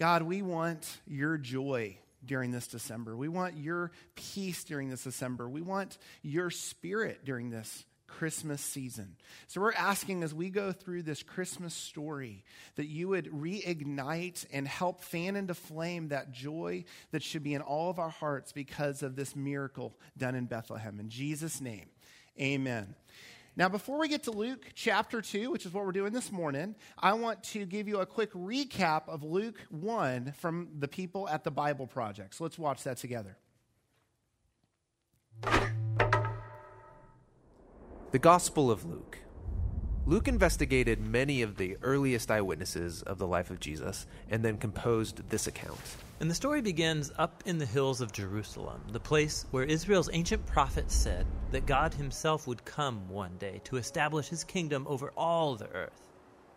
God, we want your joy during this December. We want your peace during this December. We want your spirit during this Christmas season. So we're asking as we go through this Christmas story that you would reignite and help fan into flame that joy that should be in all of our hearts because of this miracle done in Bethlehem. In Jesus' name, amen. Now, before we get to Luke chapter 2, which is what we're doing this morning, I want to give you a quick recap of Luke 1 from the people at the Bible Project. So let's watch that together. The Gospel of Luke. Luke investigated many of the earliest eyewitnesses of the life of Jesus and then composed this account. And the story begins up in the hills of Jerusalem, the place where Israel's ancient prophets said that God himself would come one day to establish his kingdom over all the earth.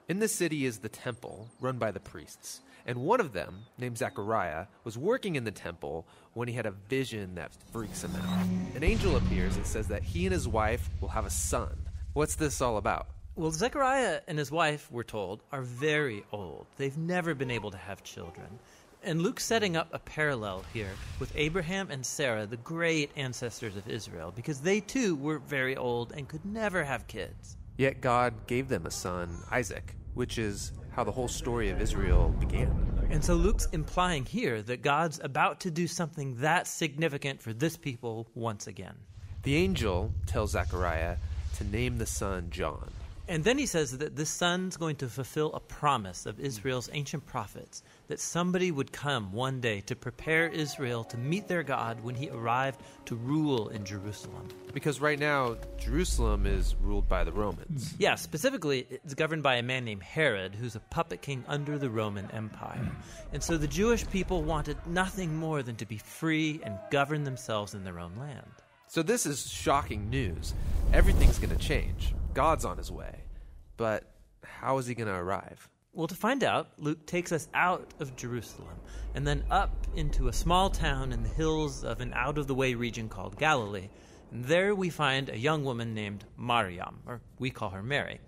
In the city is the temple, run by the priests, and one of them, named Zechariah, was working in the temple when he had a vision that freaks him out. An angel appears and says that he and his wife will have a son. What's this all about? Well, Zechariah and his wife, we're told, are very old. They've never been able to have children. And Luke's setting up a parallel here with Abraham and Sarah, the great ancestors of Israel, because they too were very old and could never have kids. Yet God gave them a son, Isaac, which is how the whole story of Israel began. And so Luke's implying here that God's about to do something that significant for this people once again. The angel tells Zechariah to name the son John. And then he says that this son's going to fulfill a promise of Israel's ancient prophets that somebody would come one day to prepare Israel to meet their God when he arrived to rule in Jerusalem. Because right now, Jerusalem is ruled by the Romans. Yeah, specifically, it's governed by a man named Herod, who's a puppet king under the Roman Empire. And so the Jewish people wanted nothing more than to be free and govern themselves in their own land. So this is shocking news. Everything's going to change. God's on his way. But how is he going to arrive? Well, to find out, Luke takes us out of Jerusalem and then up into a small town in the hills of an out of the way region called Galilee. And there we find a young woman named Mariam, or we call her Mary.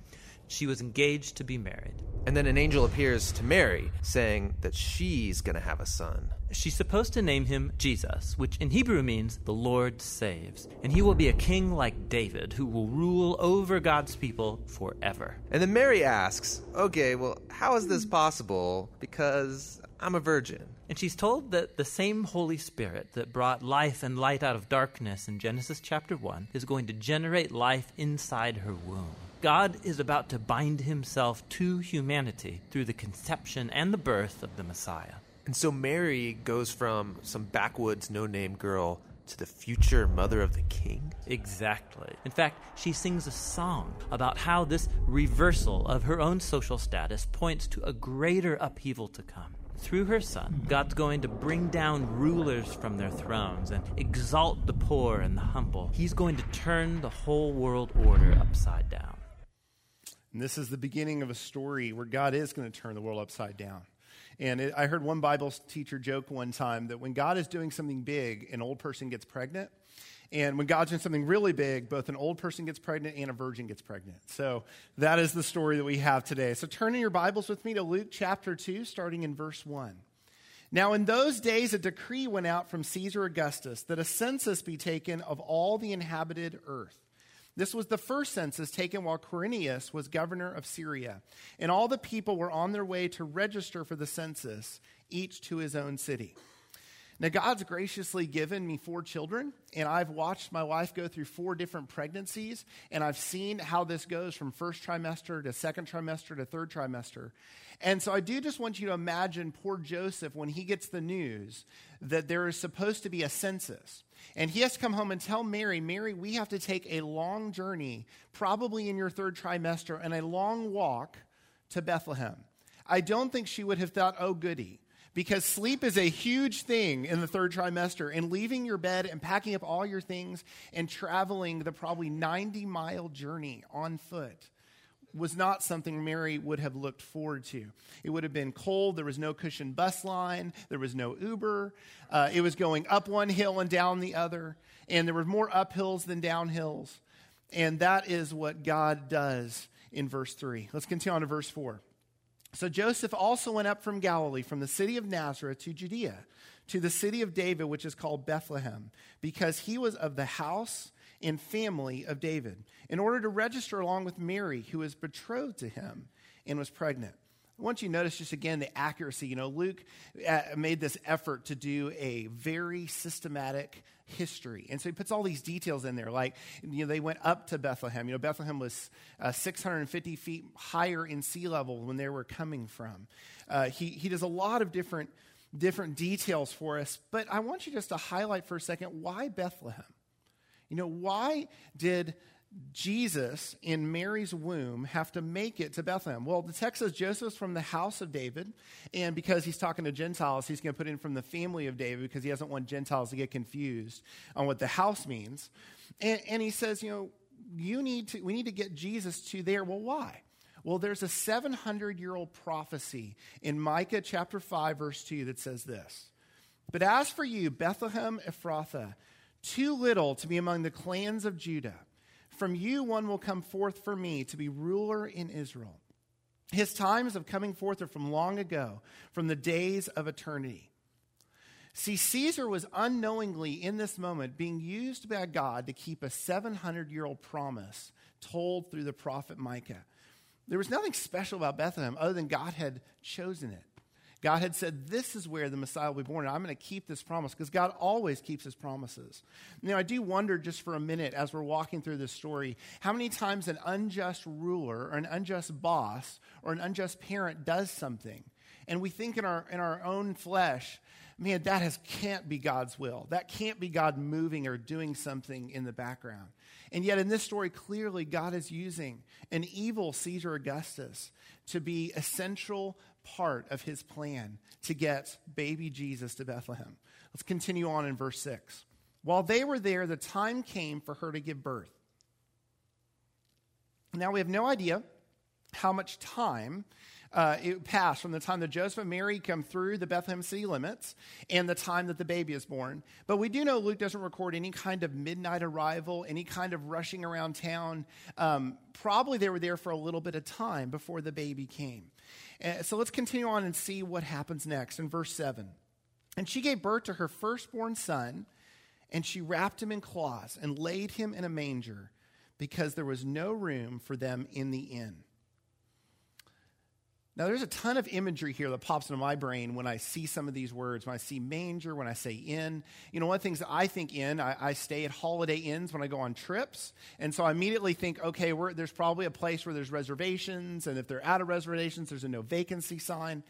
She was engaged to be married. And then an angel appears to Mary, saying that she's going to have a son. She's supposed to name him Jesus, which in Hebrew means the Lord saves. And he will be a king like David, who will rule over God's people forever. And then Mary asks, okay, well, how is this possible? Because I'm a virgin. And she's told that the same Holy Spirit that brought life and light out of darkness in Genesis chapter 1 is going to generate life inside her womb. God is about to bind himself to humanity through the conception and the birth of the Messiah. And so Mary goes from some backwoods, no name girl to the future mother of the king? Exactly. In fact, she sings a song about how this reversal of her own social status points to a greater upheaval to come. Through her son, God's going to bring down rulers from their thrones and exalt the poor and the humble. He's going to turn the whole world order upside down. And this is the beginning of a story where God is going to turn the world upside down. And it, I heard one Bible teacher joke one time that when God is doing something big, an old person gets pregnant. And when God's doing something really big, both an old person gets pregnant and a virgin gets pregnant. So that is the story that we have today. So turn in your Bibles with me to Luke chapter 2, starting in verse 1. Now, in those days, a decree went out from Caesar Augustus that a census be taken of all the inhabited earth. This was the first census taken while Quirinius was governor of Syria, and all the people were on their way to register for the census, each to his own city. Now, God's graciously given me four children, and I've watched my wife go through four different pregnancies, and I've seen how this goes from first trimester to second trimester to third trimester. And so I do just want you to imagine poor Joseph when he gets the news that there is supposed to be a census. And he has to come home and tell Mary, Mary, we have to take a long journey, probably in your third trimester, and a long walk to Bethlehem. I don't think she would have thought, oh, goody because sleep is a huge thing in the third trimester. And leaving your bed and packing up all your things and traveling the probably 90 mile journey on foot was not something Mary would have looked forward to. It would have been cold. There was no cushioned bus line. There was no Uber. Uh, it was going up one hill and down the other. And there were more uphills than downhills. And that is what God does in verse 3. Let's continue on to verse 4. So Joseph also went up from Galilee, from the city of Nazareth to Judea, to the city of David, which is called Bethlehem, because he was of the house and family of David, in order to register along with Mary, who was betrothed to him and was pregnant. I want you to notice just again the accuracy. You know, Luke uh, made this effort to do a very systematic history. And so he puts all these details in there. Like, you know, they went up to Bethlehem. You know, Bethlehem was uh, 650 feet higher in sea level when they were coming from. Uh, he, he does a lot of different, different details for us. But I want you just to highlight for a second why Bethlehem? You know, why did Jesus in Mary's womb have to make it to Bethlehem? Well, the text says Joseph's from the house of David, and because he's talking to Gentiles, he's going to put in from the family of David because he doesn't want Gentiles to get confused on what the house means. And, and he says, you know, you need to, we need to get Jesus to there. Well, why? Well, there's a 700 year old prophecy in Micah chapter 5, verse 2 that says this But as for you, Bethlehem Ephrathah, too little to be among the clans of Judah. From you one will come forth for me to be ruler in Israel. His times of coming forth are from long ago, from the days of eternity. See, Caesar was unknowingly in this moment being used by God to keep a 700 year old promise told through the prophet Micah. There was nothing special about Bethlehem other than God had chosen it. God had said, This is where the Messiah will be born, and I'm going to keep this promise because God always keeps his promises. Now, I do wonder just for a minute as we're walking through this story how many times an unjust ruler or an unjust boss or an unjust parent does something, and we think in our, in our own flesh, man, that has, can't be God's will. That can't be God moving or doing something in the background. And yet, in this story, clearly, God is using an evil Caesar Augustus to be essential part of his plan to get baby Jesus to Bethlehem. Let's continue on in verse 6. While they were there, the time came for her to give birth. Now, we have no idea how much time uh, it passed from the time that Joseph and Mary come through the Bethlehem city limits and the time that the baby is born. But we do know Luke doesn't record any kind of midnight arrival, any kind of rushing around town. Um, probably they were there for a little bit of time before the baby came. Uh, so let's continue on and see what happens next in verse 7. And she gave birth to her firstborn son, and she wrapped him in cloths and laid him in a manger because there was no room for them in the inn. Now, there's a ton of imagery here that pops into my brain when I see some of these words. When I see manger, when I say inn. You know, one of the things that I think in, I, I stay at holiday inns when I go on trips. And so I immediately think, okay, there's probably a place where there's reservations. And if they're out of reservations, there's a no vacancy sign.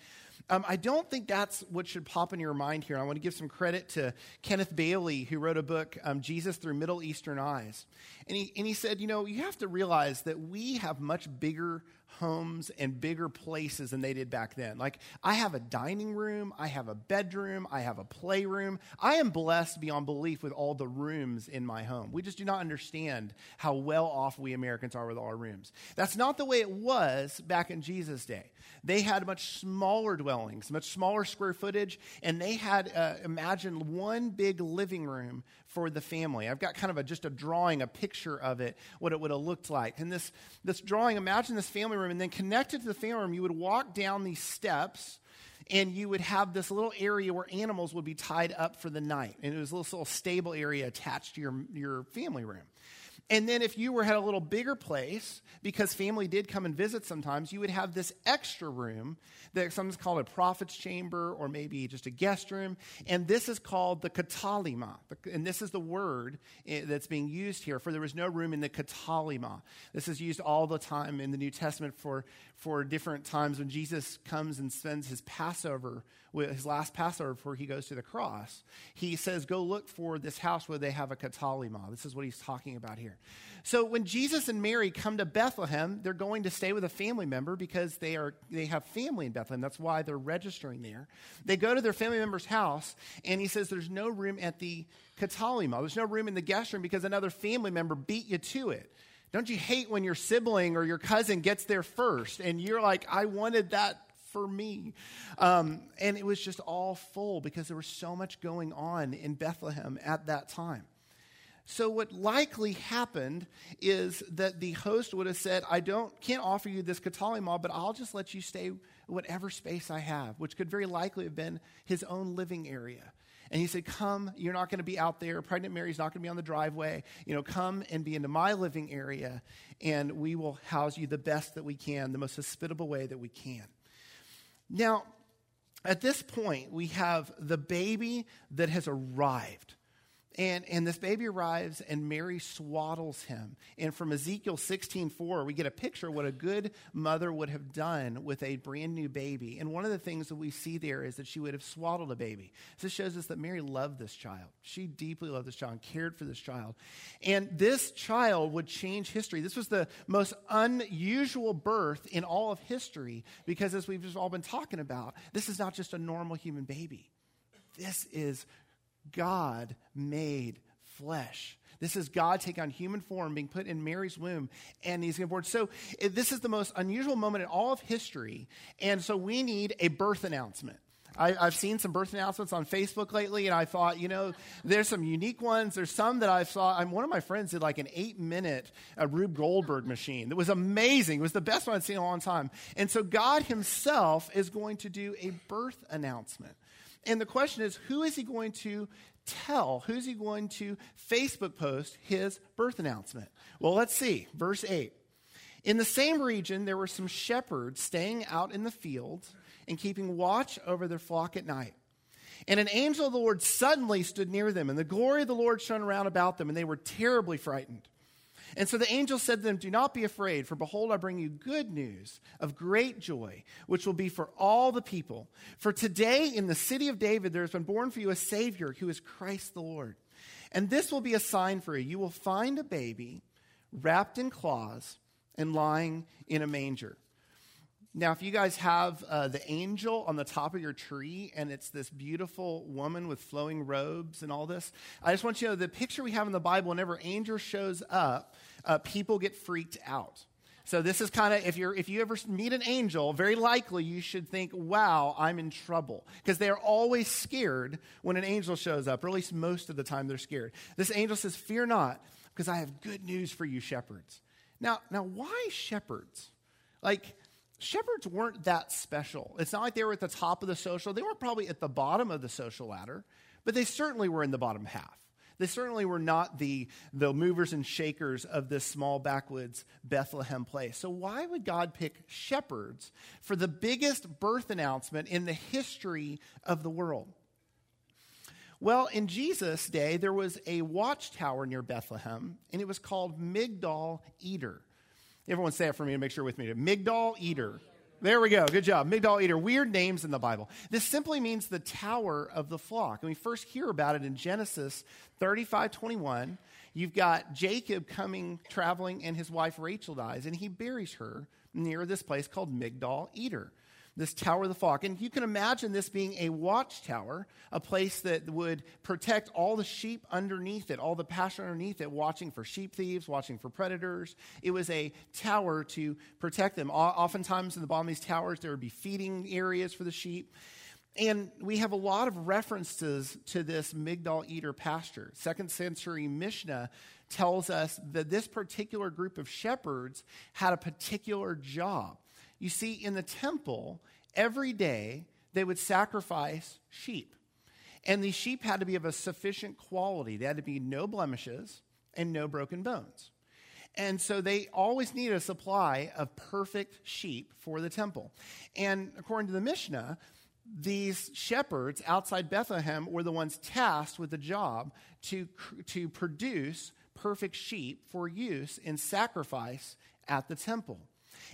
Um, I don't think that's what should pop in your mind here. I want to give some credit to Kenneth Bailey, who wrote a book, um, Jesus Through Middle Eastern Eyes. And he, and he said, you know, you have to realize that we have much bigger homes and bigger places than they did back then. Like, I have a dining room, I have a bedroom, I have a playroom. I am blessed beyond belief with all the rooms in my home. We just do not understand how well off we Americans are with our rooms. That's not the way it was back in Jesus' day. They had much smaller dwellings, much smaller square footage, and they had, uh, imagine, one big living room for the family. I've got kind of a, just a drawing, a picture of it, what it would have looked like. And this, this drawing, imagine this family room, and then connected to the family room, you would walk down these steps and you would have this little area where animals would be tied up for the night. And it was little, little stable area attached to your, your family room. And then if you were at a little bigger place, because family did come and visit sometimes, you would have this extra room that sometimes called a prophet's chamber or maybe just a guest room. And this is called the katalima. And this is the word eh, that's being used here, for there was no room in the katalima. This is used all the time in the New Testament for, for different times when Jesus comes and spends his Passover, his last Passover before he goes to the cross. He says, Go look for this house where they have a katalima. This is what he's talking about here. So when Jesus and Mary come to Bethlehem, they're going to stay with a family member because they, are, they have family in Bethlehem. That's why they're registering there. They go to their family member's house, and he says, There's no room at the katalima. There's no room in the guest room because another family member beat you to it. Don't you hate when your sibling or your cousin gets there first and you're like, I wanted that for me? Um, and it was just all full because there was so much going on in Bethlehem at that time. So what likely happened is that the host would have said, "I don't can't offer you this katalima, but I'll just let you stay whatever space I have," which could very likely have been his own living area. And he said, Come, you're not going to be out there. Pregnant Mary's not going to be on the driveway. You know, come and be into my living area, and we will house you the best that we can, the most hospitable way that we can. Now, at this point, we have the baby that has arrived. And, and this baby arrives, and Mary swaddles him. And from Ezekiel 16 4, we get a picture of what a good mother would have done with a brand new baby. And one of the things that we see there is that she would have swaddled a baby. This shows us that Mary loved this child. She deeply loved this child and cared for this child. And this child would change history. This was the most unusual birth in all of history because, as we've just all been talking about, this is not just a normal human baby. This is God made flesh. This is God taking on human form, being put in Mary's womb, and he's going to born. So this is the most unusual moment in all of history, and so we need a birth announcement. I, have seen some birth announcements on Facebook lately, and I thought, you know, there's some unique ones. There's some that I saw. I'm, one of my friends did like an eight minute uh, Rube Goldberg machine that was amazing. It was the best one I'd seen in a long time. And so God Himself is going to do a birth announcement. And the question is, who is he going to tell? Who's he going to Facebook post his birth announcement? Well, let's see. Verse 8. In the same region, there were some shepherds staying out in the fields and keeping watch over their flock at night. And an angel of the Lord suddenly stood near them, and the glory of the Lord shone around about them, and they were terribly frightened. And so the angel said to them, Do not be afraid, for behold, I bring you good news of great joy, which will be for all the people. For today in the city of David there has been born for you a Savior who is Christ the Lord. And this will be a sign for you. You will find a baby wrapped in cloths and lying in a manger. Now, if you guys have uh, the angel on the top of your tree and it's this beautiful woman with flowing robes and all this, I just want you to know the picture we have in the Bible, whenever angel shows up, uh, people get freaked out. So this is kind of if you're if you ever meet an angel, very likely you should think, "Wow, I'm in trouble," because they are always scared when an angel shows up. Or at least most of the time they're scared. This angel says, "Fear not, because I have good news for you, shepherds." Now, now, why shepherds? Like shepherds weren't that special. It's not like they were at the top of the social. They weren't probably at the bottom of the social ladder, but they certainly were in the bottom half. They certainly were not the, the movers and shakers of this small backwoods Bethlehem place. So, why would God pick shepherds for the biggest birth announcement in the history of the world? Well, in Jesus' day, there was a watchtower near Bethlehem, and it was called Migdal Eder. Everyone say it for me to make sure with me. Migdal Eder. There we go. Good job. Migdal Eder. Weird names in the Bible. This simply means the tower of the flock. And we first hear about it in Genesis 35 21. You've got Jacob coming, traveling, and his wife Rachel dies, and he buries her near this place called Migdal Eder this Tower of the Flock. And you can imagine this being a watchtower, a place that would protect all the sheep underneath it, all the pasture underneath it, watching for sheep thieves, watching for predators. It was a tower to protect them. Oftentimes in the bottom of these towers, there would be feeding areas for the sheep. And we have a lot of references to this Migdal Eder pasture. Second century Mishnah tells us that this particular group of shepherds had a particular job. You see, in the temple, every day they would sacrifice sheep. And these sheep had to be of a sufficient quality. They had to be no blemishes and no broken bones. And so they always needed a supply of perfect sheep for the temple. And according to the Mishnah, these shepherds outside Bethlehem were the ones tasked with the job to, to produce perfect sheep for use in sacrifice at the temple.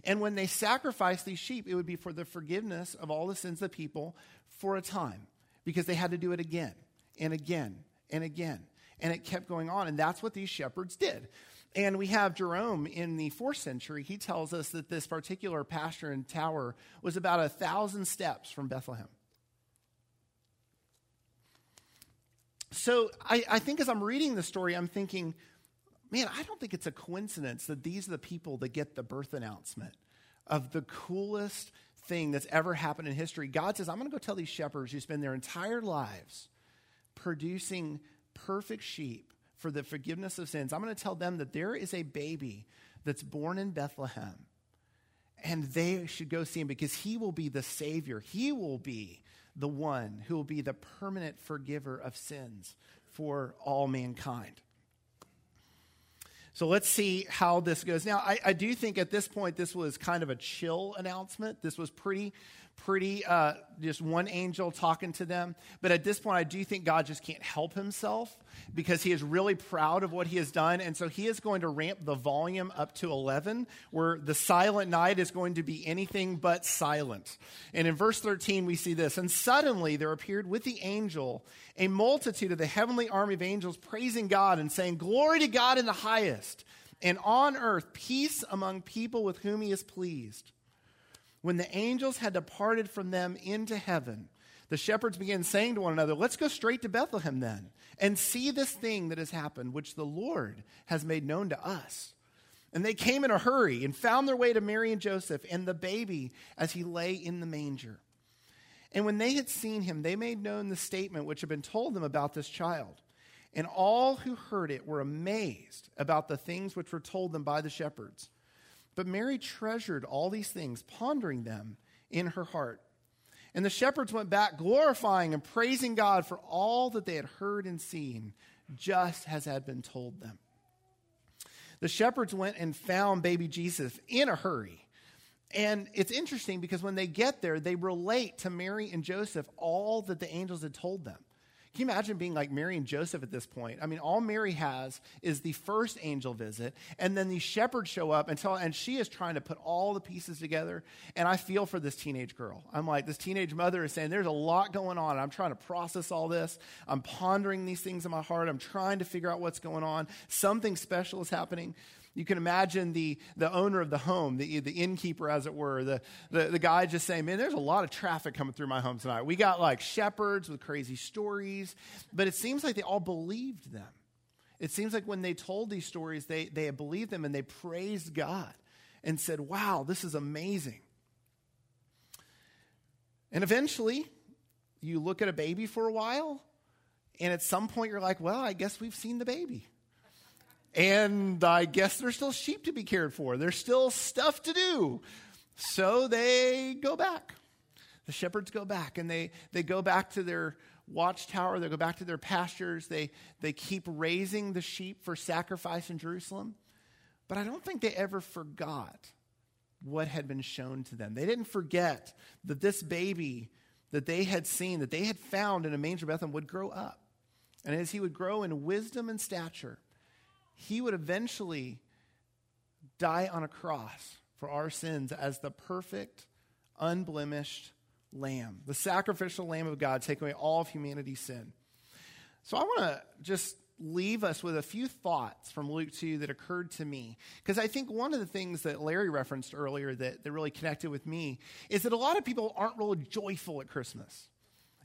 And when they sacrificed these sheep, it would be for the forgiveness of all the sins of the people for a time because they had to do it again and again and again. And it kept going on. And that's what these shepherds did. And we have Jerome in the fourth century. He tells us that this particular pasture and tower was about a thousand steps from Bethlehem. So I, I think as I'm reading the story, I'm thinking, man, I don't think it's a coincidence that these are the people that get the birth announcement of the coolest thing that's ever happened in history. God says, I'm going to go tell these shepherds who spend their entire lives producing perfect sheep for the forgiveness of sins. I'm going to tell them that there is a baby that's born in Bethlehem. And they should go see him because he will be the Savior. He will be the one who will be the permanent forgiver of sins for all mankind. So let's see how this goes. Now, I, I, do think at this point this was kind of a chill announcement. This was pretty pretty, uh, just one angel talking to them. But at this point, I do think God just can't help himself because he is really proud of what he has done. And so he is going to ramp the volume up to 11, where the silent night is going to be anything but silent. And in verse 13, we see this And suddenly there appeared with the angel a multitude of the heavenly army of angels praising God and saying, Glory to God in the highest, and on earth peace among people with whom he is pleased. When the angels had departed from them into heaven, the shepherds began saying to one another, Let's go straight to Bethlehem then, and see this thing that has happened, which the Lord has made known to us. And they came in a hurry and found their way to Mary and Joseph and the baby as he lay in the manger. And when they had seen him, they made known the statement which had been told them about this child. And all who heard it were amazed about the things which were told them by the shepherds. But Mary treasured all these things, pondering them in her heart. And the shepherds went back, glorifying and praising God for all that they had heard and seen, just as had been told them. The shepherds went and found baby Jesus in a hurry. And it's interesting because when they get there, they relate to Mary and Joseph all that the angels had told them. Can you imagine being like Mary and Joseph at this point? I mean, all Mary has is the first angel visit, and then these shepherds show up and tell, and she is trying to put all the pieces together. And I feel for this teenage girl. I'm like, this teenage mother is saying, There's a lot going on. I'm trying to process all this. I'm pondering these things in my heart. I'm trying to figure out what's going on. Something special is happening. You can imagine the, the owner of the home, the, the innkeeper, as it were, the, the, the guy just saying, Man, there's a lot of traffic coming through my home tonight. We got like shepherds with crazy stories, but it seems like they all believed them. It seems like when they told these stories, they, they believed them and they praised God and said, Wow, this is amazing. And eventually, you look at a baby for a while, and at some point, you're like, Well, I guess we've seen the baby. And I guess there's still sheep to be cared for. There's still stuff to do. So they go back. The shepherds go back and they, they go back to their watchtower. They go back to their pastures. They, they keep raising the sheep for sacrifice in Jerusalem. But I don't think they ever forgot what had been shown to them. They didn't forget that this baby that they had seen, that they had found in a manger Bethlehem, would grow up. And as he would grow in wisdom and stature, he would eventually die on a cross for our sins as the perfect, unblemished lamb, the sacrificial lamb of God, taking away all of humanity's sin. So I want to just leave us with a few thoughts from Luke 2 that occurred to me. Because I think one of the things that Larry referenced earlier that, that really connected with me is that a lot of people aren't really joyful at Christmas.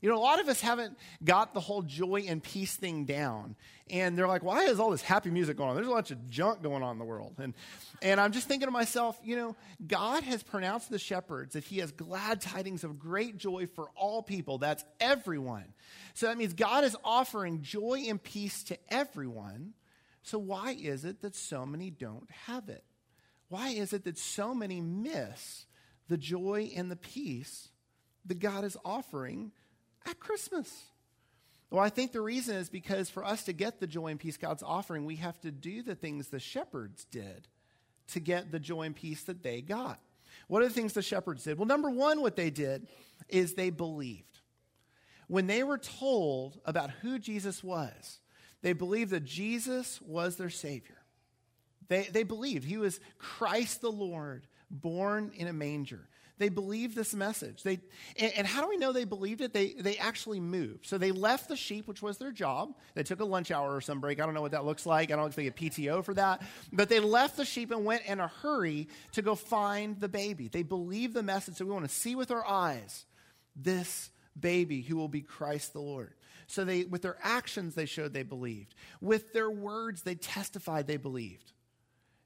You know, a lot of us haven't got the whole joy and peace thing down. And they're like, why is all this happy music going on? There's a bunch of junk going on in the world. And, and I'm just thinking to myself, you know, God has pronounced the shepherds that he has glad tidings of great joy for all people. That's everyone. So that means God is offering joy and peace to everyone. So why is it that so many don't have it? Why is it that so many miss the joy and the peace that God is offering at Christmas? Well, I think the reason is because for us to get the joy and peace God's offering, we have to do the things the shepherds did to get the joy and peace that they got. What are the things the shepherds did? Well, number one, what they did is they believed. When they were told about who Jesus was, they believed that Jesus was their Savior. They, they believed he was Christ the Lord, born in a manger. They believed this message. They, and, and, how do we know they believed it? They, they actually moved. So they left the sheep, which was their job. They took a lunch hour or some break. I don't know what that looks like. I don't know if they get PTO for that. But they left the sheep and went in a hurry to go find the baby. They believed the message. So we want to see with our eyes this baby who will be Christ the Lord. So they, with their actions, they showed they believed. With their words, they testified they believed.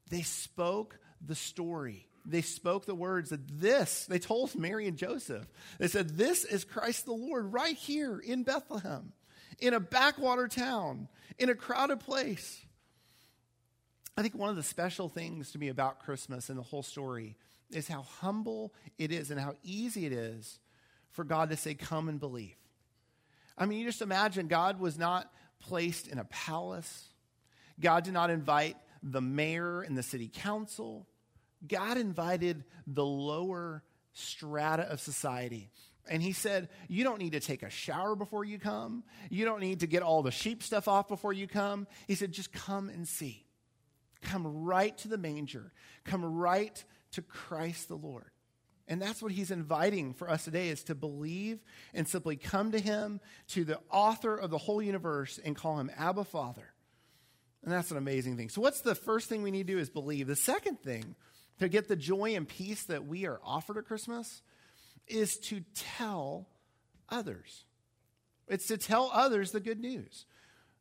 They spoke the story they spoke the words that this, they told Mary and Joseph, they said, This is Christ the Lord right here in Bethlehem. in a backwater town, in a crowded place. I think one of the special things to me about Christmas and the whole story is how humble it is and how easy it is for God to say, Come and believe. I mean, you just imagine God was not placed in a palace, God did not invite the mayor and the city council. God invited the lower strata of society. And he said, You don't need to take a shower before you come. You don't need to get all the sheep stuff off before you come. He said, Just come and see. Come right to the manger. Come right to Christ the Lord. And that's what he's inviting for us today is to believe and simply come to him, to the author of the whole universe, and call him Abba Father. And that's an amazing thing. So, what's the first thing we need to do is believe. The second thing to get the joy and peace that we are offered at Christmas is to tell others. It's to tell others the good news.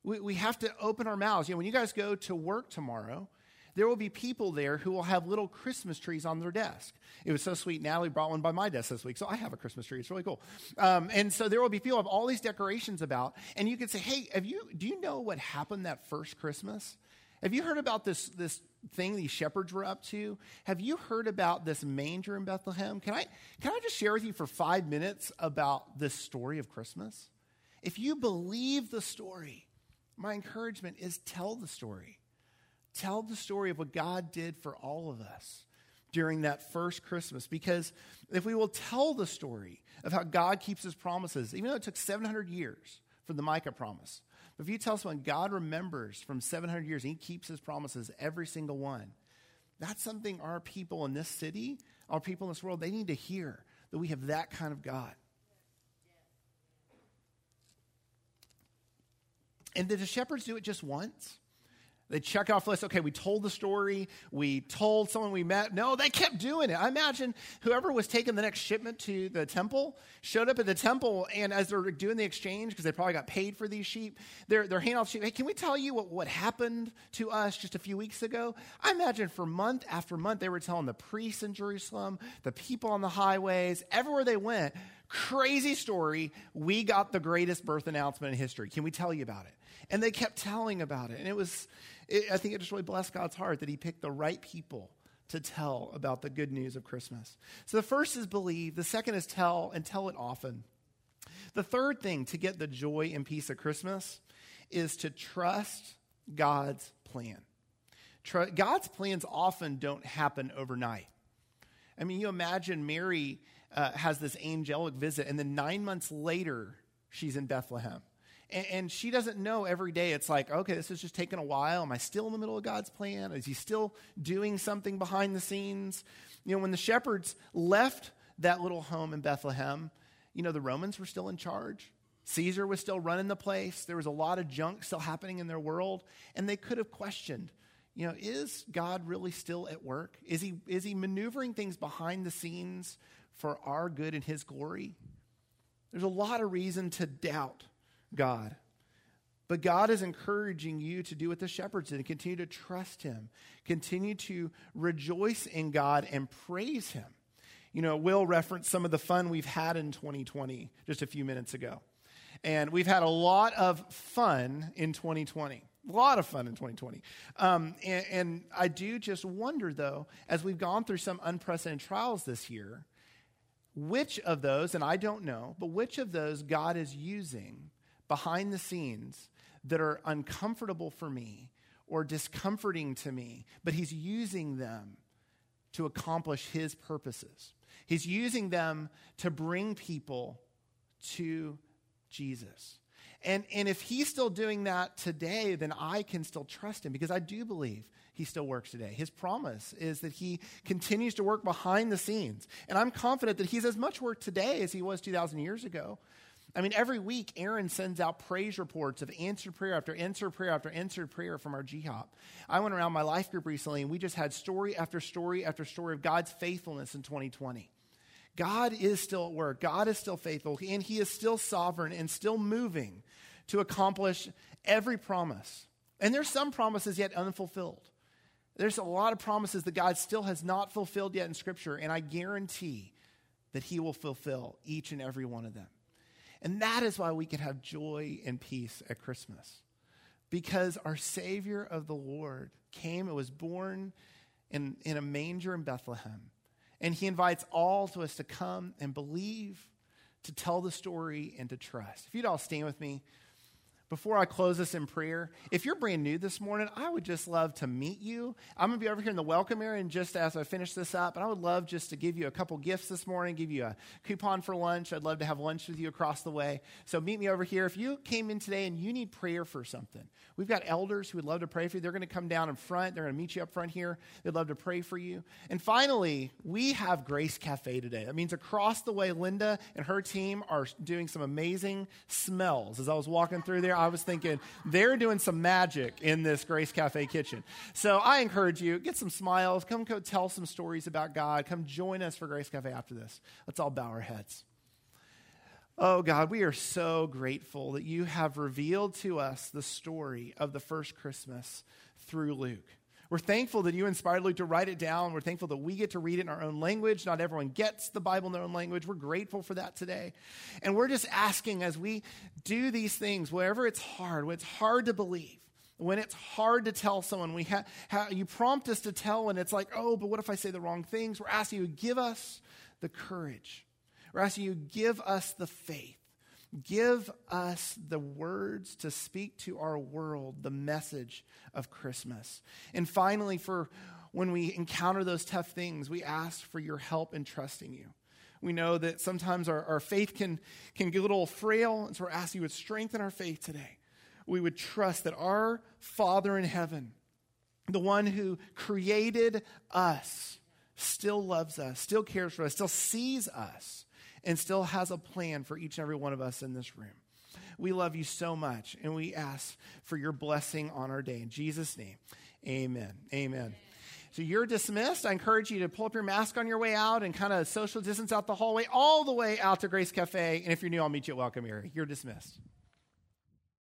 We, we have to open our mouths. You know, when you guys go to work tomorrow, there will be people there who will have little Christmas trees on their desk. It was so sweet. Natalie brought one by my desk this week, so I have a Christmas tree. It's really cool. Um, and so there will be people have all these decorations about, and you can say, "Hey, have you? Do you know what happened that first Christmas? Have you heard about this this thing these shepherds were up to? Have you heard about this manger in Bethlehem? Can I can I just share with you for five minutes about this story of Christmas? If you believe the story, my encouragement is tell the story. Tell the story of what God did for all of us during that first Christmas. Because if we will tell the story of how God keeps his promises, even though it took 700 years for the Micah promise, if you tell someone God remembers from 700 years and he keeps his promises, every single one, that's something our people in this city, our people in this world, they need to hear that we have that kind of God. And did the shepherds do it just once? They check off list. Okay, we told the story. We told someone we met. No, they kept doing it. I imagine whoever was taking the next shipment to the temple showed up at the temple, and as they're doing the exchange, because they probably got paid for these sheep, they're, they're handing off sheep. Hey, can we tell you what, what happened to us just a few weeks ago? I imagine for month after month, they were telling the priests in Jerusalem, the people on the highways, everywhere they went, crazy story. We got the greatest birth announcement in history. Can we tell you about it? And they kept telling about it. And it was, it, I think it just really blessed God's heart that He picked the right people to tell about the good news of Christmas. So the first is believe, the second is tell, and tell it often. The third thing to get the joy and peace of Christmas is to trust God's plan. God's plans often don't happen overnight. I mean, you imagine Mary uh, has this angelic visit, and then nine months later, she's in Bethlehem. And, and, she doesn't know every day. It's like, okay, this is just taking a while. Am I still in the middle of God's plan? Is he still doing something behind the scenes? You know, when the shepherds left that little home in Bethlehem, you know, the Romans were still in charge. Caesar was still running the place. There was a lot of junk still happening in their world. And they could have questioned, you know, is God really still at work? Is he, is he maneuvering things behind the scenes for our good and his glory? There's a lot of reason to doubt God. But God is encouraging you to do what the shepherds did and continue to trust Him, continue to rejoice in God and praise Him. You know, Will referenced some of the fun we've had in 2020 just a few minutes ago. And we've had a lot of fun in 2020. A lot of fun in 2020. Um, and, and I do just wonder, though, as we've gone through some unprecedented trials this year, which of those, and I don't know, but which of those God is using behind the scenes that are uncomfortable for me or discomforting to me, but he's using them to accomplish his purposes. He's using them to bring people to Jesus. And, and if he's still doing that today, then I can still trust him because I do believe he still works today. His promise is that he continues to work behind the scenes. And I'm confident that he's as much work today as he was 2,000 years ago. I mean, every week, Aaron sends out praise reports of answered prayer after answered prayer after answered prayer from our GHOP. I went around my life group recently, and we just had story after story after story of God's faithfulness in 2020. God is still at work. God is still faithful, and He is still sovereign and still moving to accomplish every promise. And there's some promises yet unfulfilled. There's a lot of promises that God still has not fulfilled yet in Scripture, and I guarantee that He will fulfill each and every one of them. And that is why we can have joy and peace at Christmas. Because our Savior of the Lord came and was born in, in a manger in Bethlehem. And he invites all to us to come and believe, to tell the story, and to trust. If you'd all stand with me before I close this in prayer, if you're brand new this morning, I would just love to meet you. I'm going to be over here in the welcome area, and just as I finish this up, and I would love just to give you a couple gifts this morning, give you a coupon for lunch. I'd love to have lunch with you across the way. So meet me over here. If you came in today and you need prayer for something, we've got elders who would love to pray for you. They're going to come down in front, they're going to meet you up front here. They'd love to pray for you. And finally, we have Grace Cafe today. That means across the way, Linda and her team are doing some amazing smells. As I was walking through there, I was thinking they're doing some magic in this Grace Cafe kitchen. So I encourage you, get some smiles, come go tell some stories about God, come join us for Grace Cafe after this. Let's all bow our heads. Oh God, we are so grateful that you have revealed to us the story of the first Christmas through Luke. We're thankful that you inspired Luke to write it down. We're thankful that we get to read it in our own language. Not everyone gets the Bible in their own language. We're grateful for that today. And we're just asking as we do these things, wherever it's hard, when it's hard to believe, when it's hard to tell someone, we ha- ha- you prompt us to tell, and it's like, oh, but what if I say the wrong things? We're asking you, to give us the courage. We're asking you, to give us the faith Give us the words to speak to our world, the message of Christmas. And finally, for when we encounter those tough things, we ask for your help in trusting you. We know that sometimes our, our faith can, can get a little frail, and so we're asking you to strengthen our faith today. We would trust that our Father in heaven, the one who created us, still loves us, still cares for us, still sees us and still has a plan for each and every one of us in this room. We love you so much, and we ask for your blessing on our day. In Jesus' name, amen. Amen. So you're dismissed. I encourage you to pull up your mask on your way out and kind of social distance out the hallway all the way out to Grace Cafe. And if you're new, I'll meet you at Welcome Area. You're dismissed.